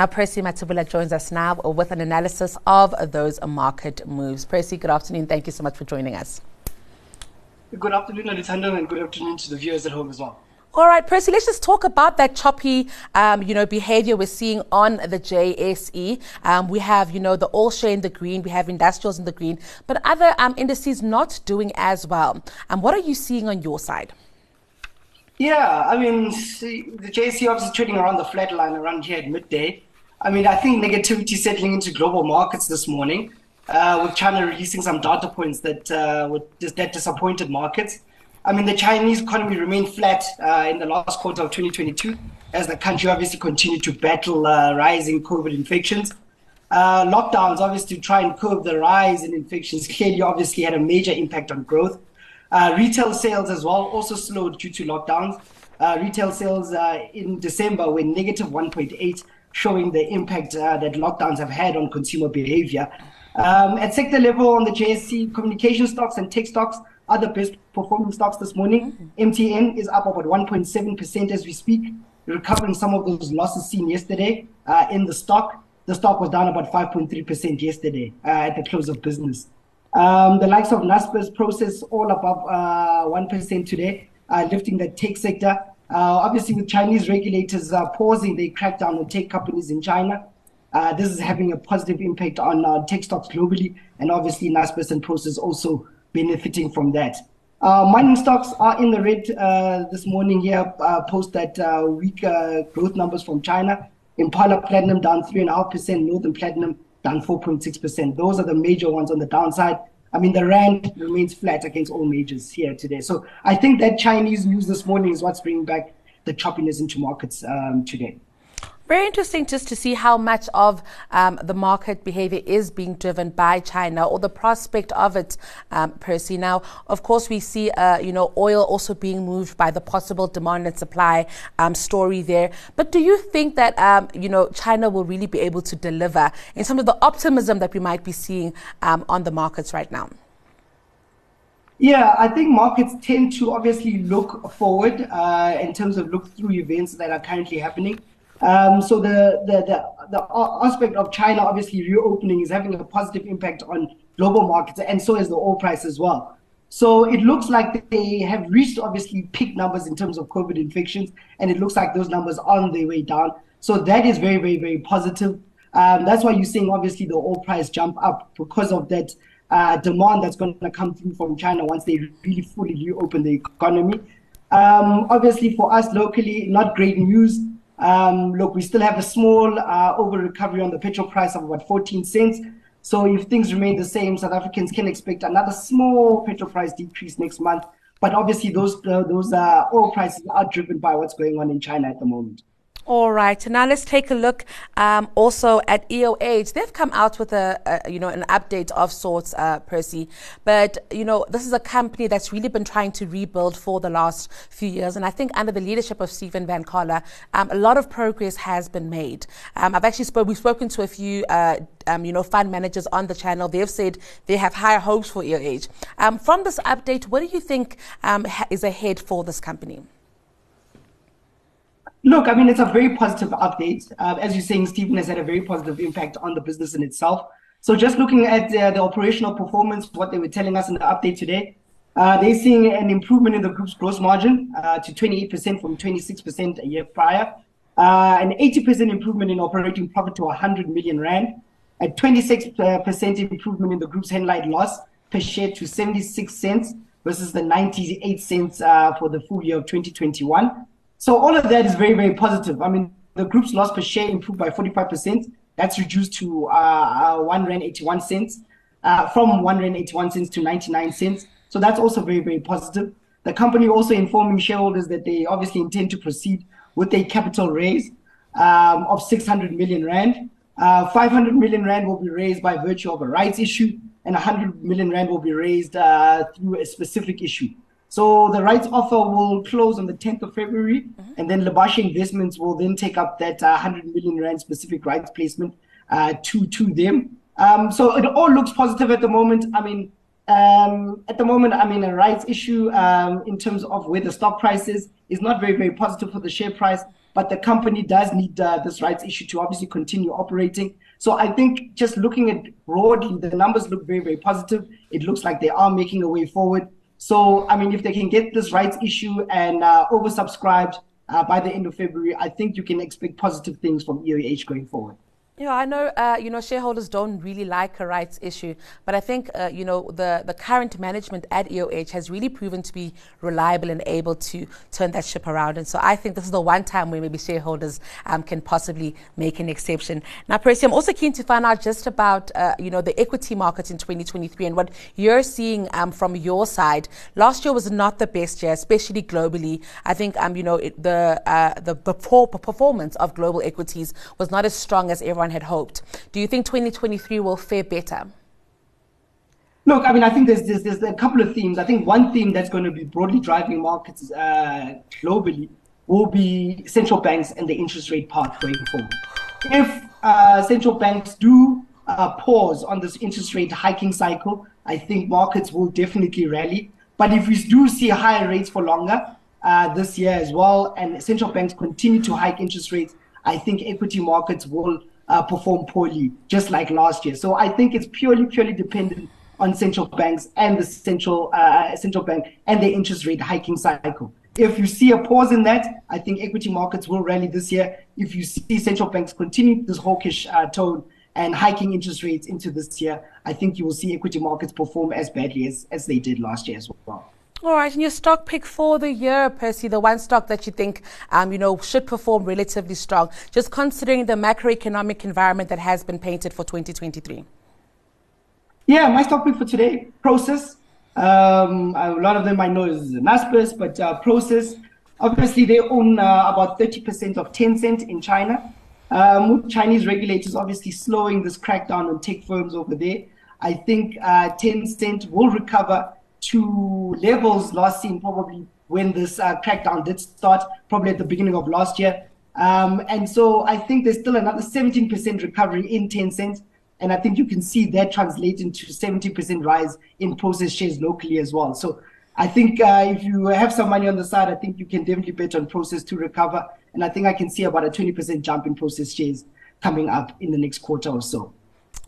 Now, Percy Mathebula joins us now with an analysis of those market moves. Percy, good afternoon. Thank you so much for joining us. Good afternoon, Alithando, and good afternoon to the viewers at home as well. All right, Percy, let's just talk about that choppy, um, you know, behavior we're seeing on the JSE. Um, we have, you know, the all share in the green, we have industrials in the green, but other um, indices not doing as well. Um, what are you seeing on your side? Yeah, I mean, see, the JSE obviously trading around the flat line around here at midday. I mean, I think negativity settling into global markets this morning, uh, with China releasing some data points that uh, that disappointed markets. I mean, the Chinese economy remained flat uh, in the last quarter of 2022 as the country obviously continued to battle uh, rising COVID infections. Uh, lockdowns, obviously, to try and curb the rise in infections, clearly, obviously, had a major impact on growth. Uh, retail sales as well also slowed due to lockdowns. Retail sales in December were negative 1.8, showing the impact that lockdowns have had on consumer behavior. Um, at sector level on the JSE, communication stocks and tech stocks are the best performing stocks this morning. Mm-hmm. MTN is up about 1.7% as we speak, recovering some of those losses seen yesterday uh, in the stock. The stock was down about 5.3% yesterday uh, at the close of business. Um, the likes of Naspers Prosus all above uh, 1% today, uh, lifting the tech sector. Uh, obviously, with Chinese regulators uh, pausing their crackdown on tech companies in China, this is having a positive impact on tech stocks globally, and obviously Naspers and Prosus also benefiting from that. Uh, mining stocks are in the red uh, this morning here, uh, post that uh, weak uh, growth numbers from China. Impala Platinum down 3.5%, Northam Platinum down 4.6%. Those are the major ones on the downside. I mean, the rand remains flat against all majors here today. So I think that Chinese news this morning is what's bringing back the choppiness into markets um, today. Very interesting just to see how much of um, the market behavior is being driven by China or the prospect of it, um, Percy. Now, of course, we see, uh, you know, oil also being moved by the possible demand and supply um, story there. But do you think that, um, you know, China will really be able to deliver in some of the optimism that we might be seeing um, on the markets right now? Yeah, I think markets tend to obviously look forward uh, in terms of look through events that are currently happening. Um, so the, the, the, the aspect of China obviously reopening is having a positive impact on global markets, and so is the oil price as well. So it looks like they have reached obviously peak numbers in terms of COVID infections, and it looks like those numbers are on their way down. So that is very, very, very positive. Um, that's why you're seeing obviously the oil price jump up because of that uh, demand that's going to come through from China once they really fully reopen the economy. Um, obviously, for us locally, not great news. Um, look, we still have a small uh, over recovery on the petrol price of about 14 cents. So if things remain the same, South Africans can expect another small petrol price decrease next month. But obviously, those uh, those uh, oil prices are driven by what's going on in China at the moment. All right. Now let's take a look um, also at EOH. They've come out with a, a you know an update of sorts, uh, Percy. But you know this is a company that's really been trying to rebuild for the last few years, and I think under the leadership of Stephen Van Coller, um, a lot of progress has been made. Um, I've actually spoke, we've spoken to a few. Uh, um, you know, fund managers on the channel, they've said they have higher hopes for EOH. Um, from this update, what do you think um, ha- is ahead for this company? Look, I mean, it's a very positive update. Uh, as you're saying, Stephen has had a very positive impact on the business in itself. So just looking at uh, the operational performance, what they were telling us in the update today, uh, they're seeing an improvement in the group's gross margin uh, to 28% from 26% a year prior, uh, an 80% improvement in operating profit to 100 million rand, a 26% improvement in the group's headline loss per share to 76 cents versus the 98 cents uh, for the full year of 2021. So all of that is very, very positive. I mean, the group's loss per share improved by 45%. That's reduced to uh, uh, 1 Rand 81 cents, uh, from 1 Rand 81 cents to 99 cents. So that's also very, very positive. The company also informing shareholders that they obviously intend to proceed with a capital raise um, of 600 million Rand. Uh, 500 million Rand will be raised by virtue of a rights issue, and 100 million Rand will be raised uh, through a specific issue. So the rights offer will close on the 10th of February, mm-hmm. and then Lebashe Investments will then take up that uh, 100 million rand specific rights placement uh, to to them. Um, so it all looks positive at the moment. I mean, um, at the moment, I mean, a rights issue um, in terms of where the stock price is is not very very positive for the share price. but the company does need uh, this rights issue to obviously continue operating. So I think just looking at broadly, the numbers look very, very positive. It looks like they are making a way forward. So, I mean, if they can get this rights issue and uh, oversubscribed uh, by the end of February, I think you can expect positive things from EOH going forward. Yeah, I know, uh, you know, shareholders don't really like a rights issue, but I think, uh, you know, the, the current management at EOH has really proven to be reliable and able to turn that ship around. And so I think this is the one time where maybe shareholders um, can possibly make an exception. Now, Percy, I'm also keen to find out just about, uh, you know, the equity market in 2023 and what you're seeing um, from your side. Last year was not the best year, especially globally. I think, um, you know, it, the, uh, the, the performance of global equities was not as strong as everyone everyone had hoped. Do you think 2023 will fare better? Look, I mean, I think there's, there's, there's a couple of themes. I think one theme that's going to be broadly driving markets uh, globally will be central banks and the interest rate path going forward. If uh, central banks do uh, pause on this interest rate hiking cycle, I think markets will definitely rally. But if we do see higher rates for longer uh, this year as well, and central banks continue to hike interest rates, I think equity markets will uh, perform poorly, just like last year. So I think it's purely, purely dependent on central banks and the central uh, central bank and the interest rate hiking cycle. If you see a pause in that, I think equity markets will rally this year. If you see central banks continue this hawkish uh, tone and hiking interest rates into this year, I think you will see equity markets perform as badly as, as they did last year as well. All right, and your stock pick for the year, Percy, the one stock that you think, um, you know, should perform relatively strong, just considering the macroeconomic environment that has been painted for 2023. Yeah, my stock pick for today, Prosus. Um, a lot of them I know is Naspers, but uh, Prosus, obviously they own uh, about 30% of Tencent in China. Um, Chinese regulators obviously slowing this crackdown on tech firms over there. I think uh, Tencent will recover to levels last seen probably when this uh, crackdown did start, probably at the beginning of last year. Um, and so I think there's still another 17% recovery in Tencent. And I think you can see that translate into 70% rise in Prosus shares locally as well. So I think uh, if you have some money on the side, I think you can definitely bet on Prosus to recover. And I think I can see about a 20% jump in Prosus shares coming up in the next quarter or so.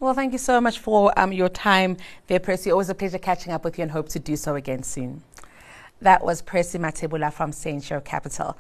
Well, thank you so much for um, your time there, Percy. Always a pleasure catching up with you and hope to do so again soon. That was Percy Mathebula from Saint Charles Capital.